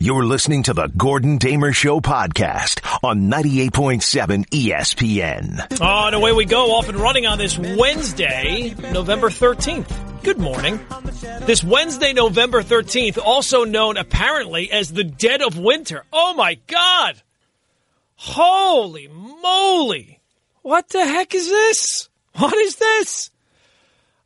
You're listening to the Gordon Damer Show podcast on 98.7 ESPN. Oh, and away we go, off and running on this Wednesday, November 13th. Good morning. This Wednesday, November 13th, also known apparently as the dead of winter. Oh my God! Holy moly! What the heck is this? What is this?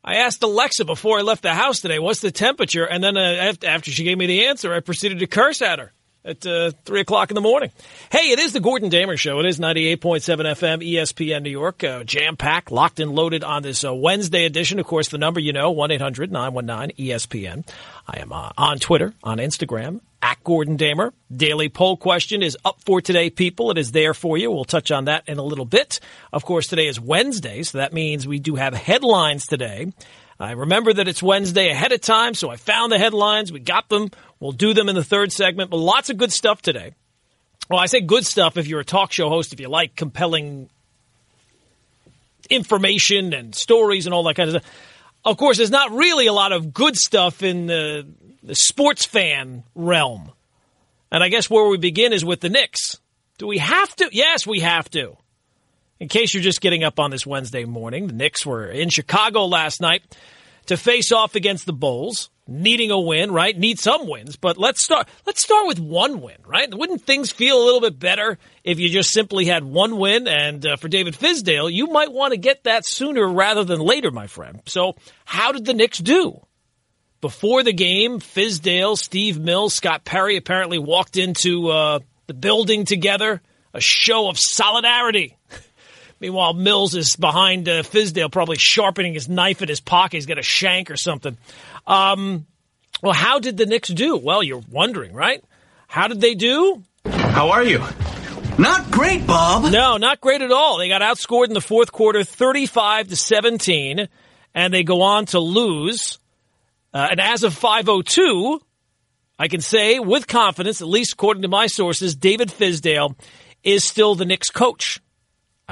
I asked Alexa before I left the house today, what's the temperature? And then uh, after she gave me the answer, I proceeded to curse at her at uh, 3 o'clock in the morning. Hey, it is the Gordon Damer Show. It is 98.7 FM, ESPN New York. Uh, Jam packed, locked and loaded on this uh, Wednesday edition. Of course, the number you know, 1 800 919 ESPN. I am uh, on Twitter, on Instagram, at Gordon Damer. Daily poll question is up for today, people. It is there for you. We'll touch on that in a little bit. Of course, today is Wednesday, so that means we do have headlines today. I remember that it's Wednesday ahead of time, so I found the headlines. We got them. We'll do them in the third segment, but lots of good stuff today. Well, I say good stuff if you're a talk show host, if you like compelling information and stories and all that kind of stuff. Of course, there's not really a lot of good stuff in the the sports fan realm. And I guess where we begin is with the Knicks. Do we have to? Yes, we have to. In case you're just getting up on this Wednesday morning, the Knicks were in Chicago last night to face off against the Bulls, needing a win, right? Need some wins, but let's start let's start with one win, right? Wouldn't things feel a little bit better if you just simply had one win and uh, for David Fizdale, you might want to get that sooner rather than later, my friend. So, how did the Knicks do? Before the game, Fizdale, Steve Mills, Scott Perry apparently walked into uh, the building together, a show of solidarity. Meanwhile, Mills is behind uh, Fizdale, probably sharpening his knife in his pocket. He's got a shank or something. Um, well, how did the Knicks do? Well, you're wondering, right? How did they do? How are you? Not great, Bob. No, not great at all. They got outscored in the fourth quarter, 35 to 17, and they go on to lose uh, and as of 502, I can say with confidence, at least according to my sources, David Fizdale is still the Knicks coach.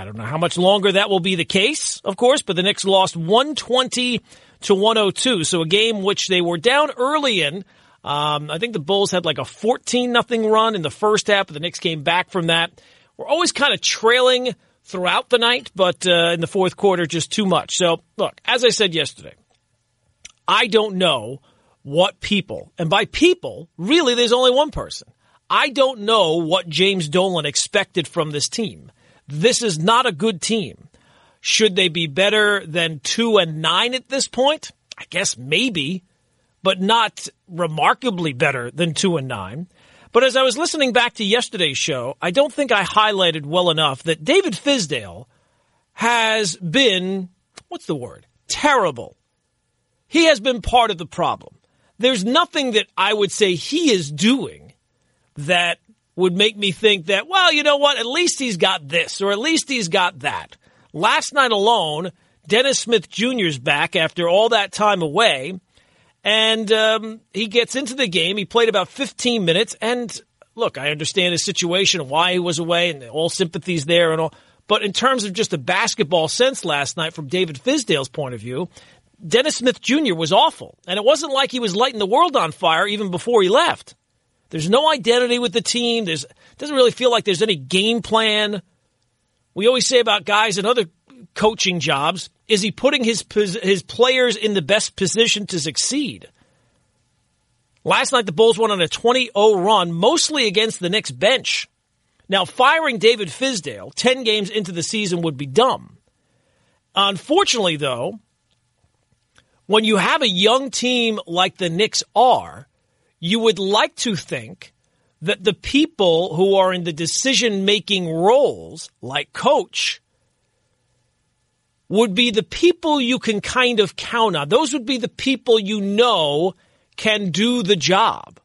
I don't know how much longer that will be the case, of course, but the Knicks lost 120 to 102. So a game which they were down early in. Um, I think the Bulls had like a 14 nothing run in the first half, but the Knicks came back from that. We're always kind of trailing throughout the night, but uh, in the fourth quarter, just too much. So, look, as I said yesterday, I don't know what people, and by people, really there's only one person. I don't know what James Dolan expected from this team. This is not a good team. Should they be better than two and nine at this point? I guess maybe, but not remarkably better than two and nine. But as I was listening back to yesterday's show, I don't think I highlighted well enough that David Fizdale has been, what's the word? Terrible he has been part of the problem. There's nothing that I would say he is doing that would make me think that, well, you know what? At least he's got this or at least he's got that. Last night alone, Dennis Smith Jr.'s back after all that time away. And um, he gets into the game. He played about 15 minutes. And look, I understand his situation, why he was away, and all sympathies there and all. But in terms of just a basketball sense last night, from David Fizdale's point of view, Dennis Smith Jr. was awful. And it wasn't like he was lighting the world on fire even before he left. There's no identity with the team. There's doesn't really feel like there's any game plan. We always say about guys in other coaching jobs, is he putting his his players in the best position to succeed? Last night the Bulls went on a 20-0 run, mostly against the Knicks bench. Now, firing David Fizdale 10 games into the season would be dumb. Unfortunately, though, when you have a young team like the Knicks are, you would like to think that the people who are in the decision making roles, like coach, would be the people you can kind of count on. Those would be the people you know can do the job.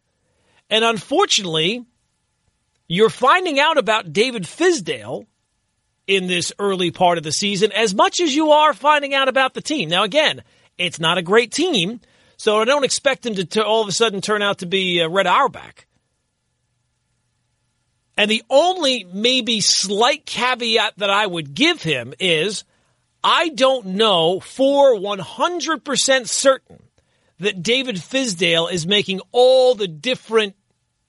And unfortunately, you're finding out about David Fizdale in this early part of the season as much as you are finding out about the team. Now, again, it's not a great team, so I don't expect him to, all of a sudden turn out to be uh, Red Auerbach. And the only maybe slight caveat that I would give him is I don't know for 100% certain that David Fizdale is making all the different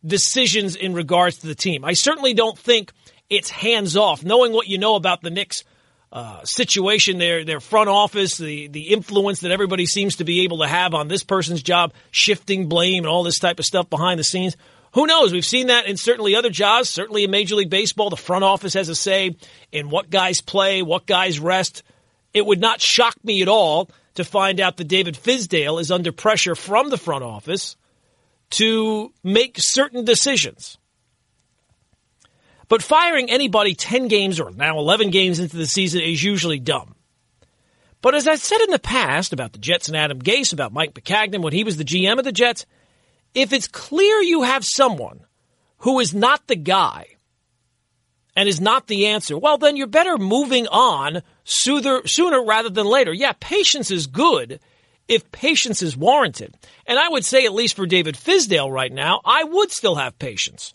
decisions in regards to the team. I certainly don't think it's hands off. Knowing what you know about the Knicks uh, situation, their their front office, the the influence that everybody seems to be able to have on this person's job, shifting blame and all this type of stuff behind the scenes. Who knows? We've seen that in certainly other jobs. Certainly in Major League Baseball, the front office has a say in what guys play, what guys rest. It would not shock me at all to find out that David Fizdale is under pressure from the front office to make certain decisions. But firing anybody 10 games or now 11 games into the season is usually dumb. But as I said in the past about the Jets and Adam Gase, about Mike Maccagnan when he was the GM of the Jets, if it's clear you have someone who is not the guy and is not the answer, well, then you're better moving on sooner, sooner rather than later. Yeah, patience is good if patience is warranted. And I would say, at least for David Fizdale right now, I would still have patience.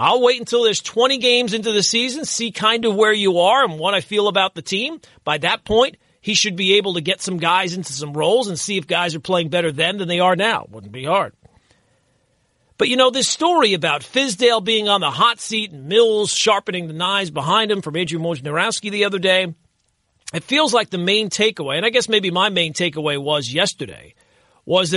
I'll wait until there's 20 games into the season, see kind of where you are and what I feel about the team. By that point, he should be able to get some guys into some roles and see if guys are playing better then than they are now. Wouldn't be hard. But you know, this story about Fizdale being on the hot seat and Mills sharpening the knives behind him from Adrian Wojnarowski the other day, it feels like the main takeaway, and I guess maybe my main takeaway was yesterday, was that